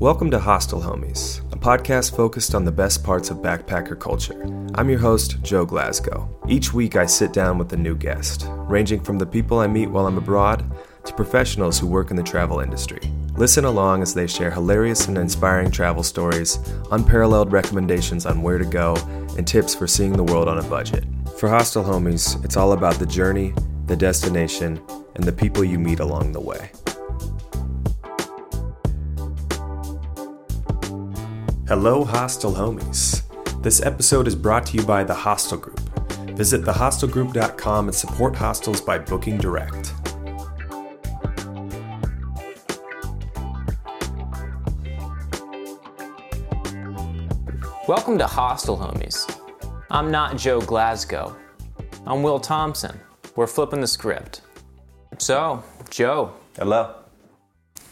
Welcome to Hostel Homies, a podcast focused on the best parts of backpacker culture. I'm your host, Joe Glasgow. Each week I sit down with a new guest, ranging from the people I meet while I'm abroad to professionals who work in the travel industry. Listen along as they share hilarious and inspiring travel stories, unparalleled recommendations on where to go, and tips for seeing the world on a budget. For Hostel Homies, it's all about the journey, the destination, and the people you meet along the way. Hello, Hostel Homies. This episode is brought to you by The Hostel Group. Visit thehostelgroup.com and support hostels by booking direct. Welcome to Hostel Homies. I'm not Joe Glasgow. I'm Will Thompson. We're flipping the script. So, Joe, Hello.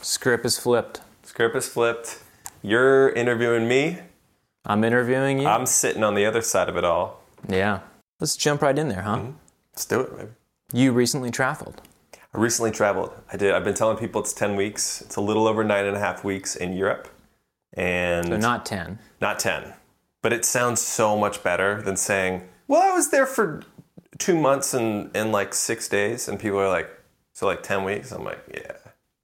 script is flipped. Script is flipped. You're interviewing me. I'm interviewing you. I'm sitting on the other side of it all. yeah. Let's jump right in there, huh? Mm-hmm. Let's do it, baby. You recently traveled. I recently traveled. I did. I've been telling people it's 10 weeks. It's a little over nine and a half weeks in Europe. And So not 10. not 10. But it sounds so much better than saying, well, I was there for two months and, and like six days. And people are like, so like 10 weeks? I'm like, yeah.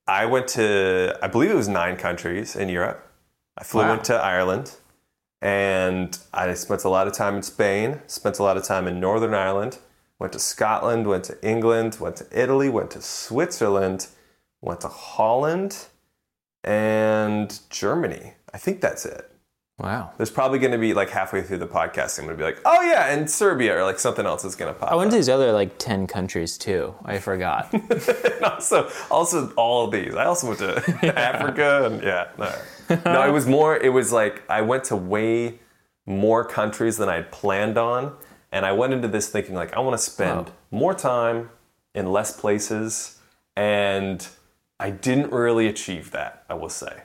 I went to, I believe it was nine countries in Europe. I flew Wow. into Ireland and I spent a lot of time in Spain, spent a lot of time in Northern Ireland, went to Scotland, went to England, went to Italy, went to Switzerland, went to Holland, and Germany. I think that's it. Wow. There's probably going to be like halfway through the podcast, I'm going to be like, oh yeah, and Serbia, or like something else is going to pop I went to these other like 10 countries too. I forgot. also, also all of these. I also went to Africa, and yeah, no. no, it was more. It was like I went to way more countries than I had planned on, and I went into this thinking like I want to spend more time in less places, and I didn't really achieve that. I will say.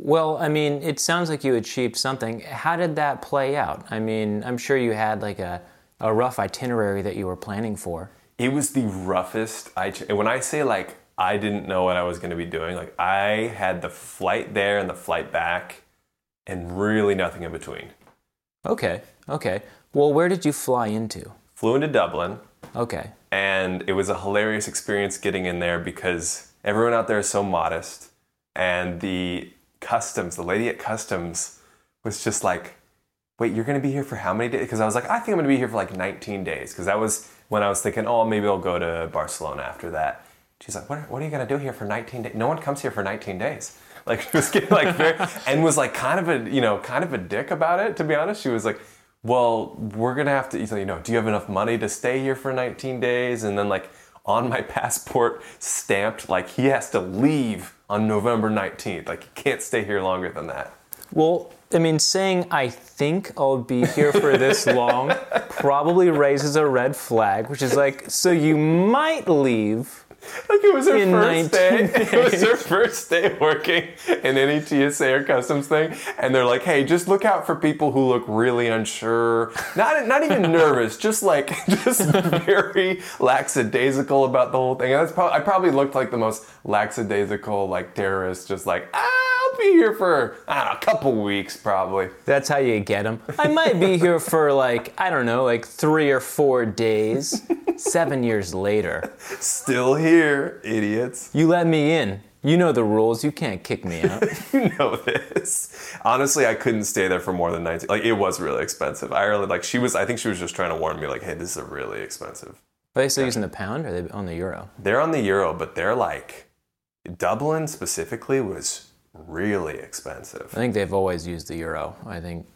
Well, I mean, it sounds like you achieved something. How did that play out? I mean, I'm sure you had like a, a rough itinerary that you were planning for. It was the roughest. I when I say like I didn't know what I was going to be doing. Like I had the flight there and the flight back, and really nothing in between. Okay. Okay. Well, where did you fly into? Flew into Dublin, Okay. and it was a hilarious experience getting in there because everyone out there is so modest, and the customs, the lady at customs, was just like, "Wait, you're going to be here for how many days?" Because I was like, "I think I'm going to be here for like 19 days," because that was when I was thinking, "Oh, maybe I'll go to Barcelona after that." She's like, "What? What are you going to do here for 19 days? No one comes here for 19 days." Like, she was getting like very, and was like kind of a you know kind of a dick about it. To be honest, she was like, "Well, we're gonna have to, you know, do you have enough money to stay here for 19 days?" And then like on my passport stamped like he has to leave on November 19th. Like you can't stay here longer than that. Well, I mean, saying I think I'll be here for this long probably raises a red flag, which is like, so you might leave. Like it was her In first day. It was her first day working in any TSA or customs thing, and they're like, "Hey, just look out for people who look really unsure, not not even nervous, just like just very lackadaisical about the whole thing." And that's probably I probably looked like the most lackadaisical like terrorist, just like ah, be here for I don't know, a couple weeks probably. That's how you get them. I might be here for like, I don't know, like three or four days. Seven years later, Still here, idiots. you let me in. You know the rules. You can't kick me out. you know this. Honestly, I couldn't stay there for more than 19. Like, it was really expensive. Ireland, like, she was, I think she was just trying to warn me, like, hey, this is really expensive. Are they still using the pound or are they on the euro? They're on the euro, but they're like, Dublin specifically was really expensive. I think they've always used the euro. I think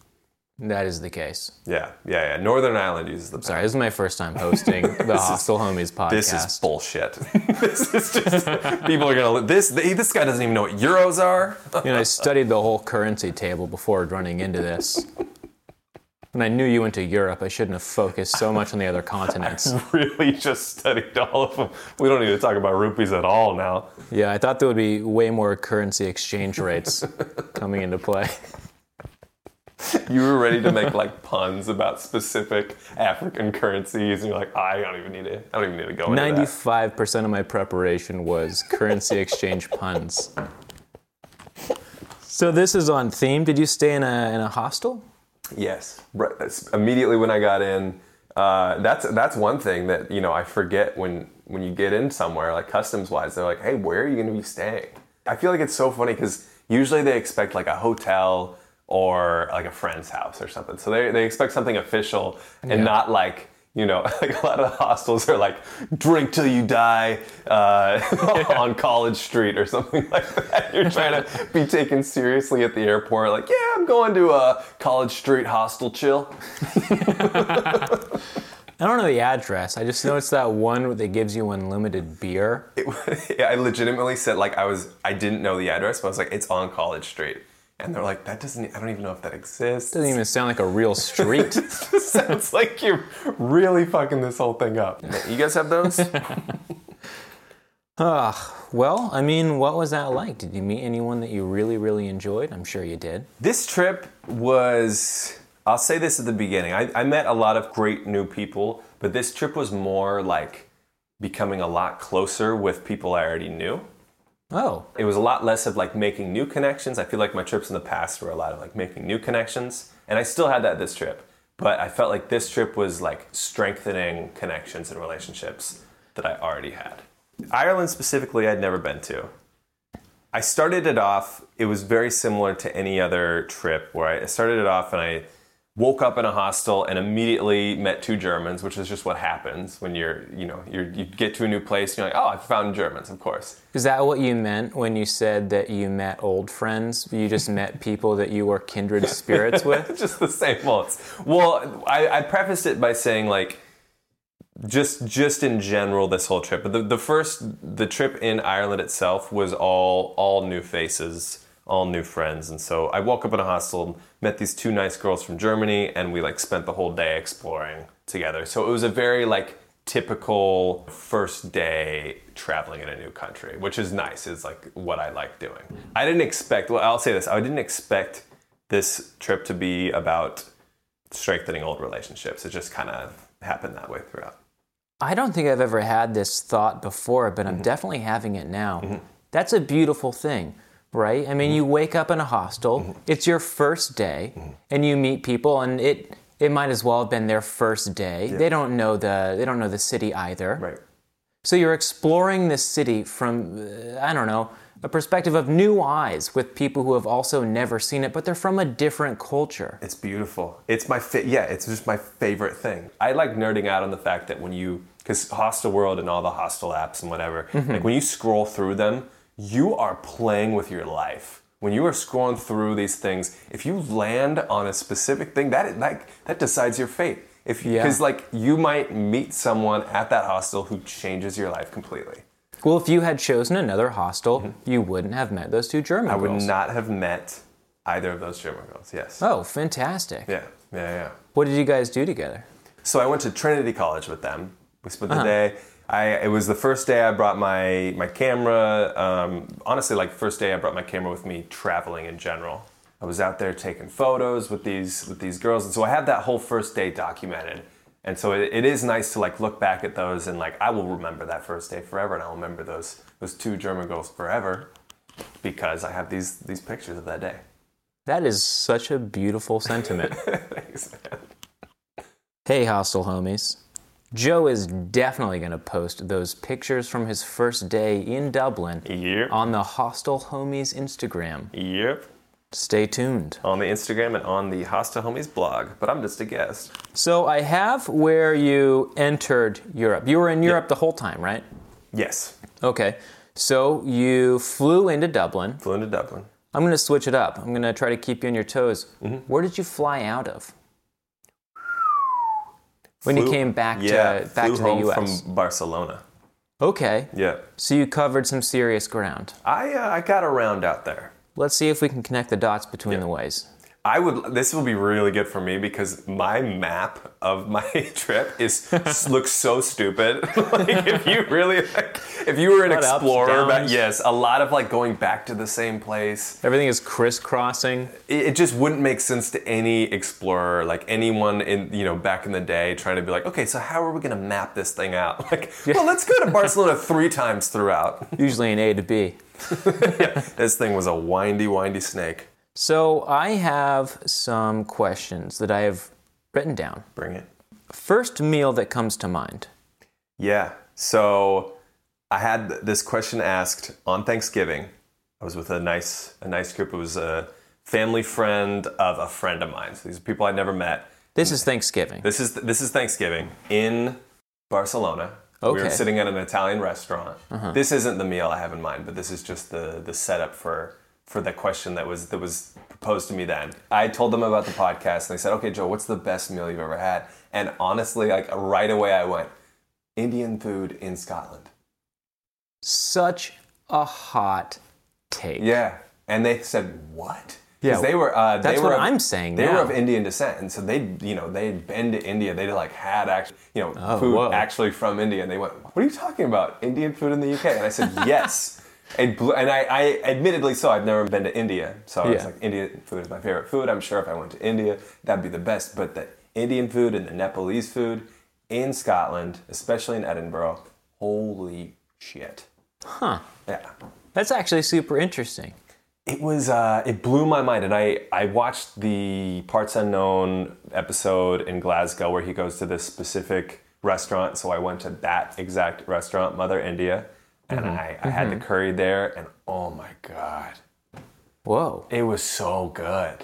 that is the case. Yeah, yeah, yeah. Northern Ireland uses the Sorry, this is my first time hosting the Hostel Homies podcast. This is bullshit. this is just, people are gonna, this, this guy doesn't even know what euros are. You know, I studied the whole currency table before running into this. When I knew you went to Europe, I shouldn't have focused so much on the other continents. I really just studied all of them. We don't need to talk about rupees at all now. Yeah, I thought there would be way more currency exchange rates coming into play. You were ready to make like puns about specific African currencies, and you're like, I don't even need to. I don't even need to go. Ninety-five percent of my preparation was currency exchange puns. So this is on theme. Did you stay in a in a hostel? Yes, immediately when I got in. Uh, that's that's one thing that you know I forget when when you get in somewhere like customs wise. They're like, "Hey, where are you going to be staying?" I feel like it's so funny because usually they expect like a hotel or like a friend's house or something. So they they expect something official and not like you know, like a lot of the hostels are like drink till you die uh, on College Street or something like that. You're trying to be taken seriously at the airport, like, yeah, I'm going to a College Street hostel chill. I don't know the address. I just know it's that one that gives you unlimited beer. It, I legitimately said like I was I didn't know the address, but I was like, it's on College Street. And they're like, that doesn't I don't even know if that exists. Doesn't even sound like a real street. It sounds like you're really fucking this whole thing up. You guys have those? Ah, well, I mean, what was that like? Did you meet anyone that you really, really enjoyed? I'm sure you did. This trip was, I'll say this at the beginning. I, I met a lot of great new people, but this trip was more like becoming a lot closer with people I already knew. Oh, It was a lot less of like making new connections. I feel like my trips in the past were a lot of like making new connections, and I still had that this trip. But I felt like this trip was like strengthening connections and relationships that I already had. Ireland specifically, I'd never been to. I started it off, it was very similar to any other trip where I started it off and I woke up in a hostel and immediately met two Germans, which is just what happens when you're, you know, you're, you get to a new place and you're like, oh, I found Germans, of course. is that what you meant when you said that you met old friends? You just met people that you were kindred spirits with? just the same faults. Well, I, I prefaced it by saying like, just just in general, this whole trip. But the, the first, the trip in Ireland itself was all all new faces, all new friends, and so I woke up in a hostel, met these two nice girls from Germany, and we like spent the whole day exploring together. So it was a very like typical first day traveling in a new country, which is nice. It's like what I like doing. I didn't expect. Well, I'll say this: I didn't expect this trip to be about strengthening old relationships. It just kind of happened that way throughout. I don't think I've ever had this thought before, but I'm mm-hmm. definitely having it now. Mm-hmm. That's a beautiful thing, right? I mean, mm-hmm. you wake up in a hostel, mm-hmm. it's your first day, mm-hmm. and you meet people, and it it might as well have been their first day. They don't know the they don't know the city either. Right. So you're exploring this city from uh, I don't know a perspective of new eyes with people who have also never seen it, but they're from a different culture. It's beautiful. It's my fa- yeah. It's just my favorite thing. I like nerding out on the fact that when you because Hostel World and all the hostel apps and whatever, like when you scroll through them, you are playing with your life. When you are scrolling through these things, if you land on a specific thing, that that that decides your fate. If Yeah. because like you might meet someone at that hostel who changes your life completely. Well, if you had chosen another hostel, you wouldn't have met those two German I would not have met either of those German girls. Yes. Oh, fantastic. Yeah. Yeah. Yeah. What did you guys do together? So I went to Trinity College with them. We spent the uh-huh. day. I it was the first day I brought my my camera. Um, honestly, like first day I brought my camera with me traveling in general. I was out there taking photos with these with these girls, and so I have that whole first day documented. And so it, it is nice to like look back at those and like I will remember that first day forever, and I'll remember those those two German girls forever because I have these these pictures of that day. That is such a beautiful sentiment. Thanks, man. hey, hostel homies. Joe is definitely going to post those pictures from his first day in Dublin Yep. on the Hostel Homies Instagram. Yep. Stay tuned. on the Instagram and on the Hostel Homies blog, but I'm just a guest. So I have where you entered Europe. You were in Europe the whole time, right? Yes, Okay. So you flew into Dublin. flew into Dublin. I'm going to switch it up. I'm going to try to keep you on your toes. Mm-hmm. Where did you fly out of? When you came back yeah, to back flew to the U.S. from Barcelona. Okay. Yeah, So you covered some serious ground. I uh, I got around out there. Let's see if we can connect the dots between the ways. I would. This will be really good for me because my map of my trip is looks so stupid. like if you really like, if you were an of ups, explorer, back, yes, a lot of like going back to the same place. Everything is crisscrossing. it, it just wouldn't make sense to any explorer, like anyone in you know back in the day, trying to be like, okay, so how are we going to map this thing out? Like, well, let's go to Barcelona three times throughout. Usually an A to B. this thing was a windy, windy snake. So I have some questions that I have written down. Bring it. First meal that comes to mind. Yeah. So I had this question asked on Thanksgiving. I was with a nice a nice group. It was a family friend of a friend of mine. So these are people I'd never met. This is Thanksgiving. This is this is Thanksgiving in Barcelona. Okay. We were Uh-huh. sitting at an Italian restaurant. This isn't the meal I have in mind, but this is just the the setup for for the question that was that was proposed to me then. I told them about the podcast and they said, "Okay, Joe, what's the best meal you've ever had?" And honestly, like right away I went, "Indian food in Scotland." Such a hot take. Yeah. And they said, "What?" Yeah, they were uh, they that's were what of- I'm saying They were of Indian descent, and so they, you know, they had been to India. They like had actually, you know, Oh, food whoa. actually from India. And they went, "What are you talking about? Indian food in the UK?" And I said, "Yes." It blew, and I, I admittedly so I've never been to India, so I was Yeah. like, Indian food is my favorite food. I'm sure if I went to India, that'd be the best. But the Indian food and the Nepalese food in Scotland, especially in Edinburgh, holy shit! Huh. Yeah. That's actually super interesting. It was uh, it blew my mind, and I I watched the Parts Unknown episode in Glasgow where he goes to this specific restaurant. So I went to that exact restaurant, Mother India, and I, I had the curry there, and oh my god, Whoa. it was so good.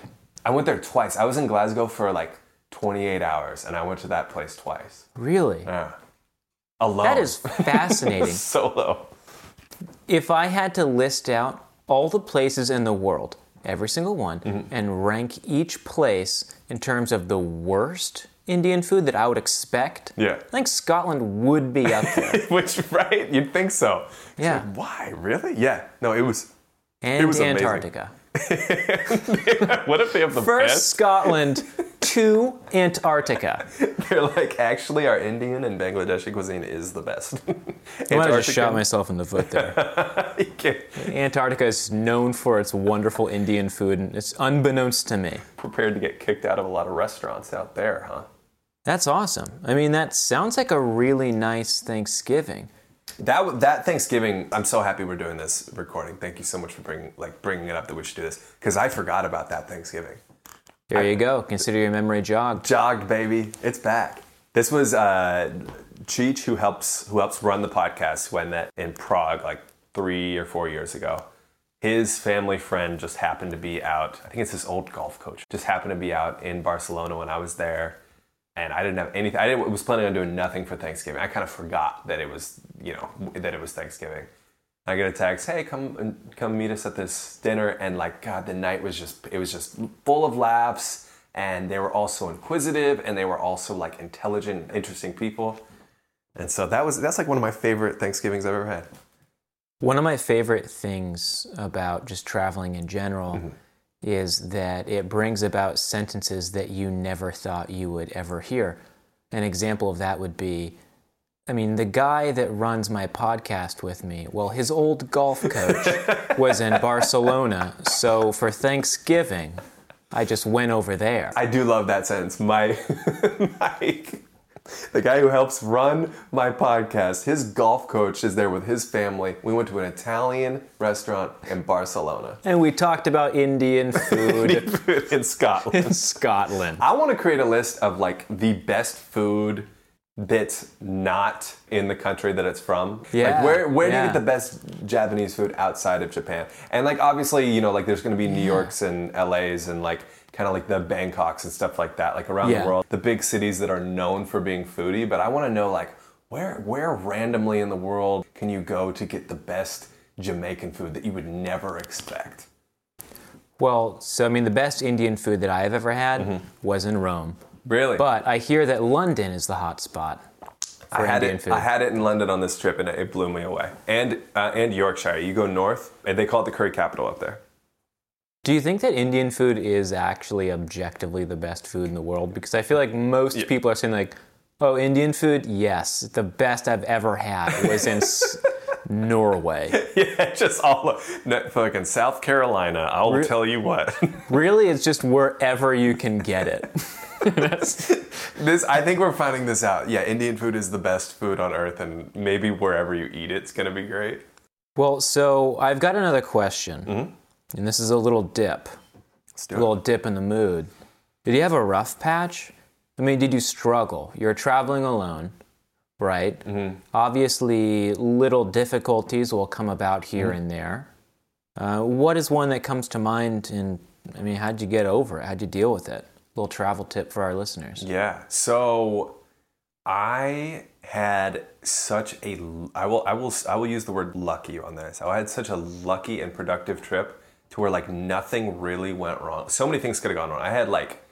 I went there twice. I was in Glasgow for like 28 hours, and I went to that place twice. Really? Yeah, alone. That is fascinating. solo. if I had to list out all the places in the world, every single one, Mm-hmm. and rank each place in terms of the worst Indian food that I would expect, Yeah. I think Scotland would be up there. Which right? You'd think so. Yeah. like, Why? Really? Yeah. No, it was. And was amazing. Antarctica. What if they have the First best? Scotland, to Antarctica. They're like, actually, our Indian and Bangladeshi cuisine is the best. I just shot myself in the foot there. Antarctica is known for its wonderful Indian food, and it's unbeknownst to me. prepared to get kicked out of a lot of restaurants out there, huh? That's awesome. I mean, that sounds like a really nice Thanksgiving. That that Thanksgiving, I'm so happy we're doing this recording. Thank you so much for bringing like bringing it up that we should do this because I forgot about that Thanksgiving. There you go. Consider your memory jogged. Jogged, baby, it's back. This was uh, Cheech who helps who helps run the podcast. I met in Prague like three or four years ago. His family friend just happened to be out. I think it's his old golf coach. Just happened to be out in Barcelona when I was there, and I didn't have anything. I didn't, was planning on doing nothing for Thanksgiving. I kind of forgot that it was you know that it was Thanksgiving. I get a text, hey, come and come meet us at this dinner, and like God, the night was just it was just full of laughs, and they were also inquisitive, and they were also like intelligent, interesting people, and so that was that's like one of my favorite Thanksgivings I've ever had. One of my favorite things about just traveling in general mm-hmm. Is that it brings about sentences that you never thought you would ever hear. An example of that would be I mean, the guy that runs my podcast with me, well, his old golf coach was in Barcelona. So for Thanksgiving, I just went over there. I do love that sentence. My, my the guy who helps run my podcast, his golf coach is there with his family. We went to an Italian restaurant in Barcelona. And we talked about Indian food in Scotland. in Scotland. I want to create a list of like the best food that's not in the country that it's from. Yeah, Like where where do you get the best Japanese food outside of Japan? And like obviously, you know, like there's gonna be New Yorks and LA's and like kind of like the Bangkoks and stuff like that, like around Yeah. the world. The big cities that are known for being foodie, but I wanna know like where where randomly in the world can you go to get the best Jamaican food that you would never expect? Well, so I mean, the best Indian food that I have ever had was in Rome. Really? But I hear that London is the hot spot for I had Indian it. food. I had it in London on this trip, and it blew me away. And uh, and Yorkshire. You go north, and they call it the curry capital up there. Do you think that Indian food is actually objectively the best food in the world? Because I feel like most people are saying like, "Oh, Indian food, yes, the best I've ever had was in S- Norway." yeah, just all no, fucking South Carolina. I'll tell you what. Really, it's just wherever you can get it. this I think we're finding this out. Yeah, Indian food is the best food on earth, and maybe wherever you eat it, it's gonna be great. Well, so I've got another question, Mm-hmm. And this is a little dip. a little dip in the mood. Did you have a rough patch? I mean, did you struggle? You're traveling alone, right? Mm-hmm. Obviously, little difficulties will come about here Mm-hmm. and there. Uh, what is one that comes to mind? And I mean, how'd you get over it? How'd you deal with it? little travel tip for our listeners. Yeah. So I had such a I will I will I will use the word lucky on this. I had such a lucky and productive trip to where like nothing really went wrong. So many things could have gone wrong. I had like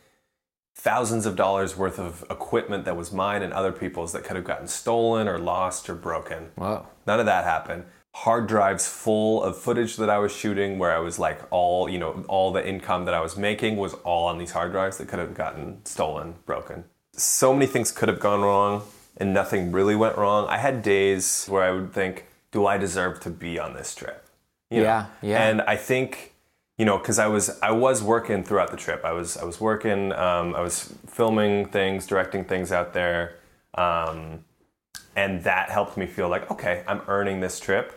thousands of dollars worth of equipment that was mine and other people's that could have gotten stolen or lost or broken. Wow. None of that happened. Hard drives full of footage that I was shooting where I was like all, you know, all the income that I was making was all on these hard drives that could have gotten stolen, broken. So many things could have gone wrong and nothing really went wrong. I had days where I would think, do I deserve to be on this trip? You know? Yeah, yeah. And I think, you know, because I was I was working throughout the trip. I was I was working. Um, I was filming things, directing things out there, um, and that helped me feel like okay, I'm earning this trip.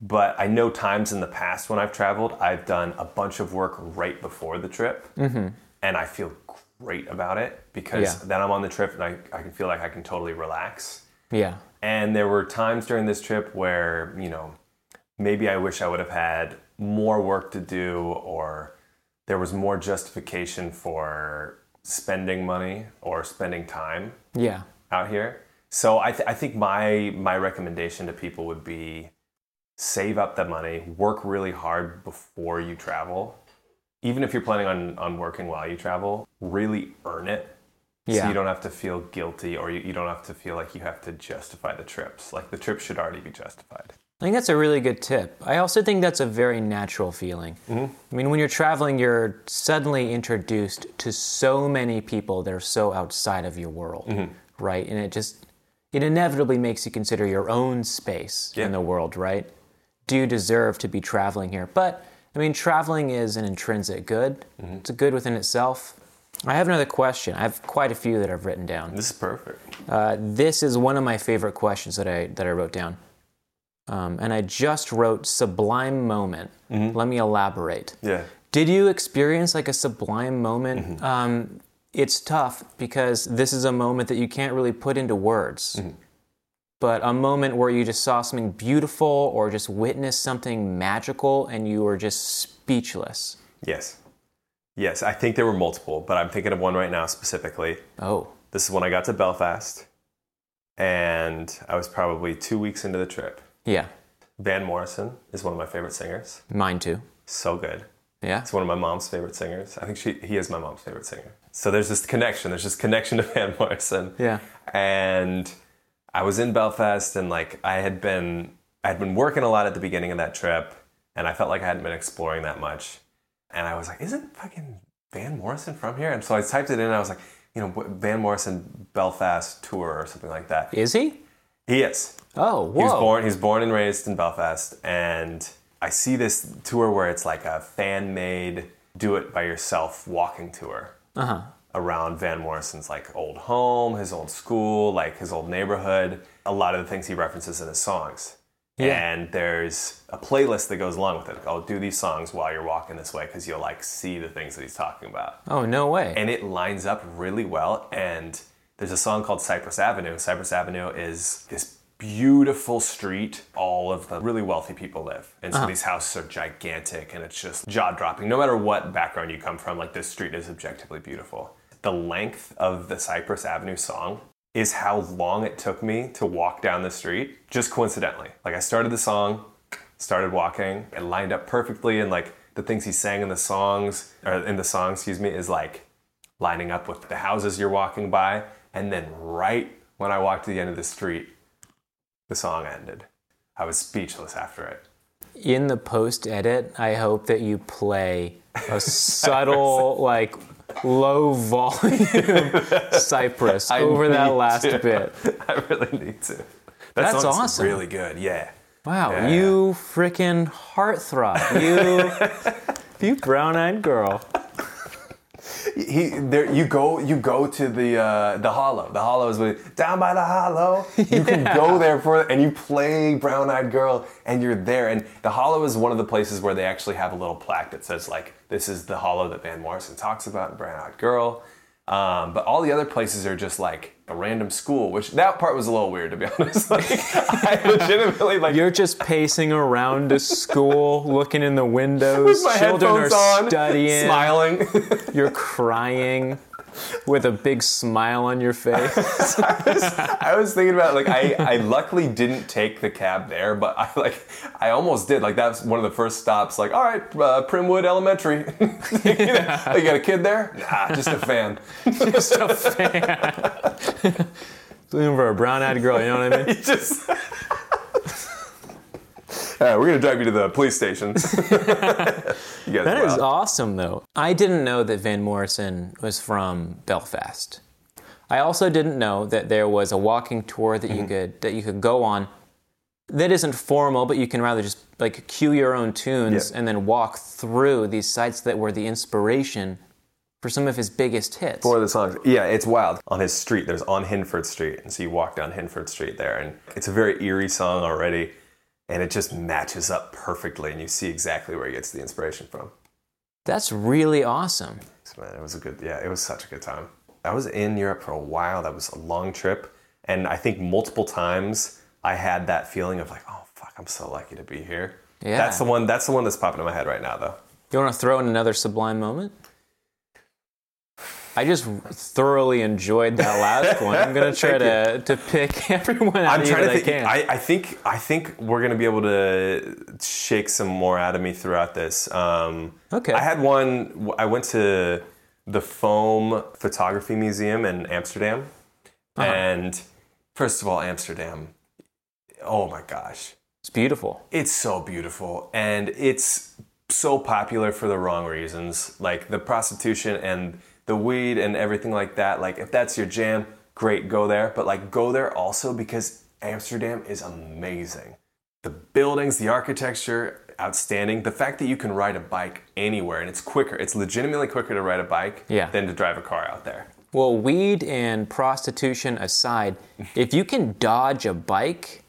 But I know times in the past when I've traveled, I've done a bunch of work right before the trip, and I feel great about it because Yeah. then I'm on the trip and I, I can feel like I can totally relax. Yeah. And there were times during this trip where, you know, maybe I wish I would have had more work to do or there was more justification for spending money or spending time Yeah. out here. So I, th- I think my my recommendation to people would be save up the money, work really hard before you travel. Even if you're planning on, on working while you travel, really earn it. yeah. So you don't have to feel guilty or you, you don't have to feel like you have to justify the trips. Like the trip should already be justified. I think that's a really good tip. I also think that's a very natural feeling. Mm-hmm. I mean, when you're traveling, you're suddenly introduced to so many people that are so outside of your world, Mm-hmm. right? And it just, it inevitably makes you consider your own space Yeah. in the world, right? Do you deserve to be traveling here? But, I mean, traveling is an intrinsic good, Mm-hmm. it's a good within itself. I have another question. I have quite a few that I've written down. This is perfect. Uh, this is one of my favorite questions that I that I wrote down, um, and I just wrote sublime moment. Let me elaborate. Yeah. Did you experience like a sublime moment? Um, it's tough because this is a moment that you can't really put into words. But a moment where you just saw something beautiful or just witnessed something magical and you were just speechless. Yes. Yes, I think there were multiple, but I'm thinking of one right now specifically. Oh, This is when I got to Belfast and I was probably two weeks into the trip. Yeah, Van Morrison is one of my favorite singers. mine too. So good. Yeah. It's one of my mom's favorite singers. I think she he is my mom's favorite singer. So there's this connection. There's this connection to Van Morrison. Yeah. And I was in Belfast and like I had been I had been working a lot at the beginning of that trip and I felt like I hadn't been exploring that much. And I was like, isn't fucking Van Morrison from here? And so I typed it in and I was like, you know, Van Morrison Belfast tour or something like that. Is he? He is. Oh, whoa. He was born. He's born and raised in Belfast, and I see this tour where it's like a fan-made, do-it-by-yourself walking tour Uh-huh. around Van Morrison's like old home, his old school, like his old neighborhood. A lot of the things he references in his songs. Yeah. And there's a playlist that goes along with it. I'll do these songs while you're walking this way because you'll like see the things that he's talking about Oh, no way. and it lines up really well. And there's a song called Cypress Avenue. Cypress Avenue is this beautiful street. All of the really wealthy people live, and so uh-huh. these houses are gigantic, and it's just jaw dropping. No matter what background you come from, like this street is objectively beautiful. The length of the Cypress Avenue song is how long it took me to walk down the street, just coincidentally. Like I started the song, started walking, it lined up perfectly, and like the things he sang in the songs, or in the song, excuse me, is like lining up with the houses you're walking by. And then right when I walked to the end of the street, the song ended. I was speechless after it. in the post edit, I hope that you play a subtle, like low volume Cypress I over that last to. bit. I really need to. That That's awesome. Really good, yeah. Wow, Yeah. you freaking heartthrob. You, you brown eyed girl. He there you go you go to the uh, the hollow. The hollow is with, down by the hollow. You can go there for and you play brown eyed girl and you're there. And the hollow is one of the places where they actually have a little plaque that says like this is the hollow that van morrison talks about in brown eyed girl um, but all the other places are just like a random school, which that part was a little weird to be honest. Like, I legitimately like You're just pacing around a school, looking in the windows. with my Children headphones are on, studying. smiling. You're crying with a big smile on your face. I was thinking about like I, I luckily didn't take the cab there, but I like I almost did. Like that's one of the first stops. Like, all right, uh, Primwood Elementary. you, know, oh, you got a kid there? Nah, just a fan. just a fan. Looking for a brown-eyed girl, you know what I mean? Just. Right, we're gonna drive you to the police station. That is awesome, though. I didn't know that Van Morrison was from Belfast. I also didn't know that there was a walking tour that you mm-hmm. could that you could go on. That isn't formal, but you can rather just like cue your own tunes Yeah. and then walk through these sites that were the inspiration for some of his biggest hits. For the songs. Yeah, it's wild. On his street, there's on Hyndford Street, and so you walk down Hyndford Street there, and it's a very eerie song already, and it just matches up perfectly, and you see exactly where he gets the inspiration from. That's really awesome. Man, it was a good. Yeah, it was such a good time. I was in Europe for a while. That was a long trip, and I think multiple times I had that feeling of like, oh fuck, I'm so lucky to be here. Yeah. That's the one. That's the one that's popping in my head right now, though. You want to throw in another sublime moment? I just thoroughly enjoyed that last one. I'm gonna try to, to pick everyone out I'm of you trying to think. I can. I, I think I think we're gonna be able to shake some more out of me throughout this. Um, Okay. I had one. I went to the Foam Photography Museum in Amsterdam, Uh-huh. and first of all, Amsterdam. Oh my gosh, it's beautiful. it's so beautiful, and it's so popular for the wrong reasons, like the prostitution and the weed and everything like that. Like if that's your jam, great, go there. But like go there also because Amsterdam is amazing. The buildings, the architecture, outstanding. The fact that you can ride a bike anywhere and it's quicker. It's legitimately quicker to ride a bike Yeah. than to drive a car out there. Well, weed and prostitution aside, if you can dodge a bike,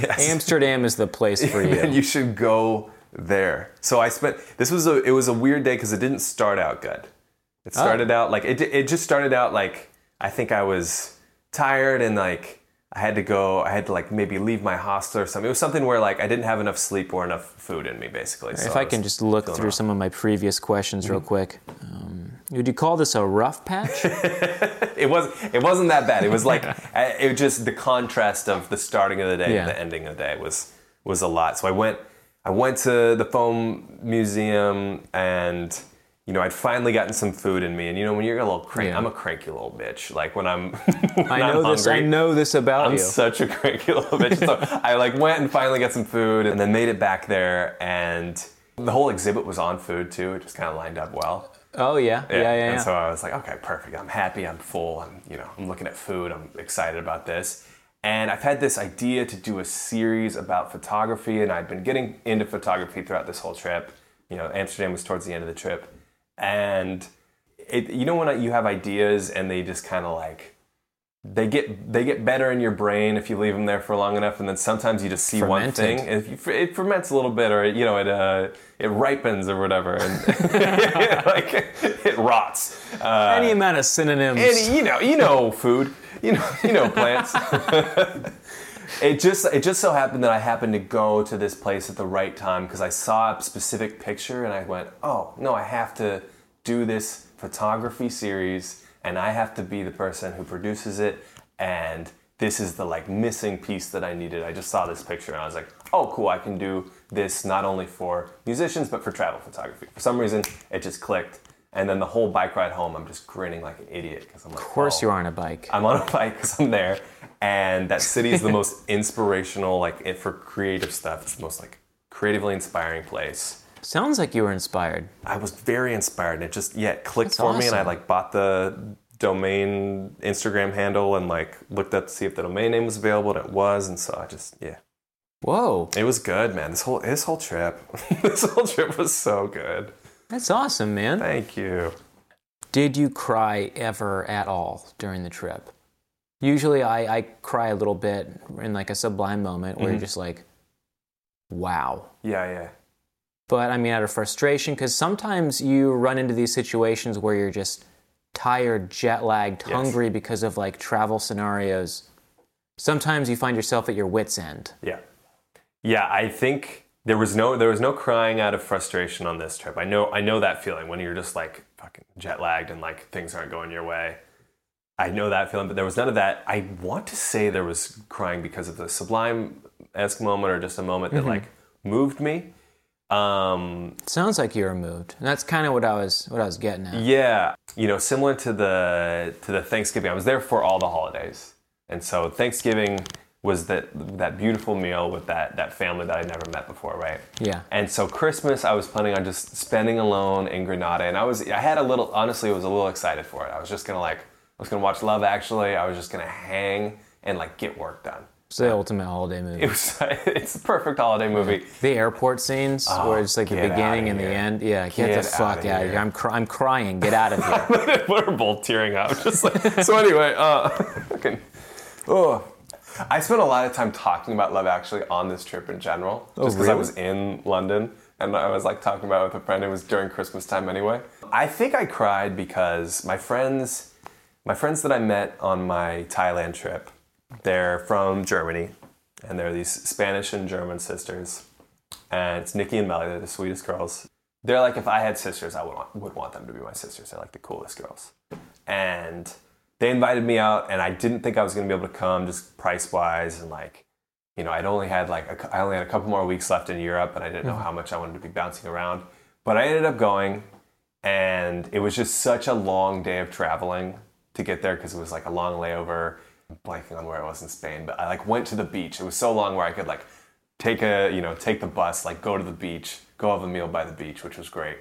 Yes. Amsterdam is the place for you. and you. you should go there. So I spent this was a it was a weird day because it didn't start out good. It Oh. started out like it it just started out like I think I was tired and like I had to go I had to like maybe leave my hostel or something. It was something where like I didn't have enough sleep or enough food in me basically. So If I was can just look through rough. some of my previous questions real quick. Um, would you call this a rough patch? it was it wasn't that bad. It was like it was just the contrast of the starting of the day Yeah. and the ending of the day was was a lot. So I went I went to the foam museum and you know I'd finally gotten some food in me and you know when you're a little cranky Yeah. I'm a cranky little bitch like when I'm when I I'm know this. I know this about I'm you. such a cranky little bitch. So I like went and finally got some food and then made it back there and the whole exhibit was on food too. It just kind of lined up well. oh yeah, yeah, yeah. yeah, And so I was like, okay, perfect. I'm happy. I'm full. I'm, you know, I'm looking at food. I'm excited about this. And I've had this idea to do a series about photography, and I've been getting into photography throughout this whole trip. You know, Amsterdam was towards the end of the trip, and it, you know when you have ideas and they just kind of like they get they get better in your brain if you leave them there for long enough, and then sometimes you just see one thing. If you, it ferments a little bit, or you know, it uh, it ripens or whatever, and like it rots. Uh, Any amount of synonyms. and you know, you know, food. You know, you know, plants. it just it just so happened that I happened to go to this place at the right time because I saw a specific picture and I went, oh no, I have to do this photography series and I have to be the person who produces it and this is the like missing piece that I needed. I just saw this picture and I was like, oh cool, I can do this not only for musicians but for travel photography. For some reason, it just clicked. And then the whole bike ride home, I'm just grinning like an idiot because I'm like, of course, oh, you're on a bike. I'm on a bike because I'm there, and that city is the most inspirational, like it, for creative stuff. It's the most like creatively inspiring place. Sounds like you were inspired. I was very inspired, and it just yeah it clicked That's for me, and I like bought the domain Instagram handle and like looked up to see if the domain name was available, and it was, and so I just yeah, Whoa, it was good, man. This whole this whole trip, this whole trip was so good. that's awesome, man. Thank you. Did you cry ever at all during the trip? Usually I, I cry a little bit in like a sublime moment where you're mm-hmm. just like, wow. Yeah, yeah. But I mean, out of frustration, because sometimes you run into these situations where you're just tired, jet lagged, Yes. hungry because of like travel scenarios. Sometimes you find yourself at your wits' end. Yeah. Yeah, I think there was no there was no crying out of frustration on this trip. I know I know that feeling when you're just like fucking jet lagged and like things aren't going your way. I know that feeling, but there was none of that. I want to say there was crying because of the sublime esque moment or just a moment that like moved me. Um, Sounds like you were moved, and that's kind of what I was what I was getting at. Yeah, you know, similar to the to the Thanksgiving. I was there for all the holidays, and so Thanksgiving was that that beautiful meal with that that family that I'd never met before, right? Yeah. And so Christmas, I was planning on just spending alone in Granada, and I was I had a little honestly, I was a little excited for it. I was just gonna like I was gonna watch Love Actually. I was just gonna hang and like get work done. It's the ultimate holiday movie. It was it's the perfect holiday movie. the airport scenes where it's like the Oh, beginning and the end. Yeah, get, Get the fuck out of here. here. I'm, cry- I'm crying. Get out of here. We're both tearing up. Just like, so anyway, uh, fucking, oh, I spent a lot of time talking about Love Actually on this trip in general, just because I really? was in London and I was like talking about it with a friend. It was during Christmas time anyway. I think I cried because my friends, my friends that I met on my Thailand trip, they're from Germany, and they're these Spanish and German sisters, and it's Nikki and Melly. They're the sweetest girls. They're like if I had sisters, I would want, would want them to be my sisters. They're like the coolest girls, and they invited me out, and I didn't think I was going to be able to come, just price wise, and like, you know, I'd only had like a, I only had a couple more weeks left in Europe, and I didn't know mm-hmm. how much I wanted to be bouncing around, but I ended up going, and it was just such a long day of traveling to get there because it was like a long layover. I'm blanking on where I was in Spain, but I like went to the beach. It was so long where I could like take a you know take the bus, like go to the beach, go have a meal by the beach, which was great.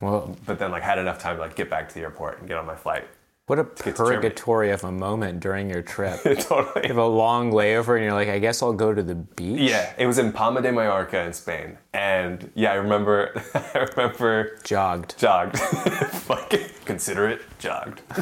well, But then like had enough time to like get back to the airport and get on my flight. what a purgatory of a moment during your trip. totally. You have a long layover, and you're like, I guess I'll go to the beach. Yeah, it was in Palma de Mallorca in Spain, and yeah, I remember. I remember Jogged. jogged. Consider it jogged.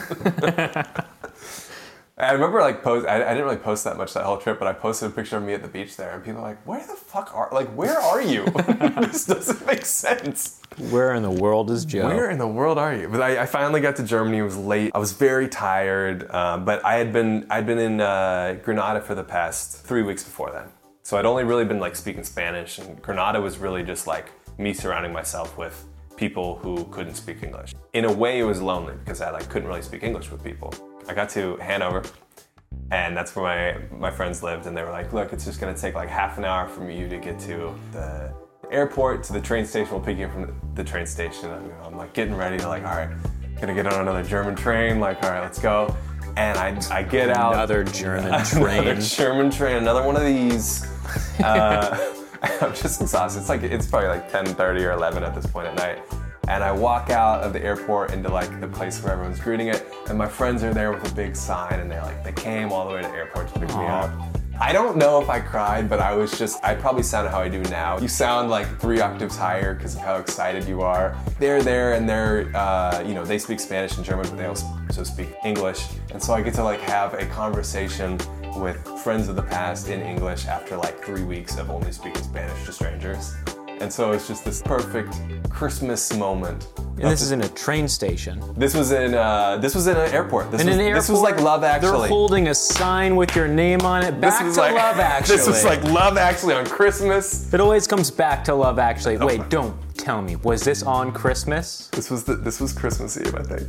I remember like post. I, I didn't really post that much that whole trip, but I posted a picture of me at the beach there, and people are like, "Where the fuck are like? Where are you? this doesn't make sense. Where in the world is Joe? Where in the world are you?" But I, I finally got to Germany. It was late. I was very tired, um, but I had been I'd been in uh, Granada for the past three weeks before then, so I'd only really been like speaking Spanish, and Granada was really just like me surrounding myself with people who couldn't speak English. In a way, it was lonely because I like couldn't really speak English with people. I got to Hanover, and that's where my my friends lived, and they were like, "Look, it's just gonna take like half an hour from you to get to the airport to the train station. We'll pick you up from the train station." Know, I'm like getting ready to like, all right, gonna get on another German train. Like, all right, let's go. And I I get out Another German train, another. German train, another one of these. Uh, I'm just exhausted. It's like it's probably like 10:30 or 11 at this point at night. And I walk out of the airport into like the place where everyone's greeting it, and my friends are there with a big sign, and they like they came all the way to the airport to pick me up. I don't know if I cried, but I was just, I probably sound how I do now. You sound like three octaves higher because of how excited you are. They're there and they're, uh, you know, they speak Spanish and German, but they also speak English. And so I get to like have a conversation with friends of the past in English after like three weeks of only speaking Spanish to strangers. And so it's just this perfect Christmas moment. And this is in a train station. This was in uh, this was in an airport. This In was, an airport. This was like Love Actually. They're holding a sign with your name on it. Back to like, Love Actually. This was like Love Actually on Christmas. It always comes back to Love Actually. Wait, don't tell me. Was this on Christmas? This was the, this was Christmas Eve, I think.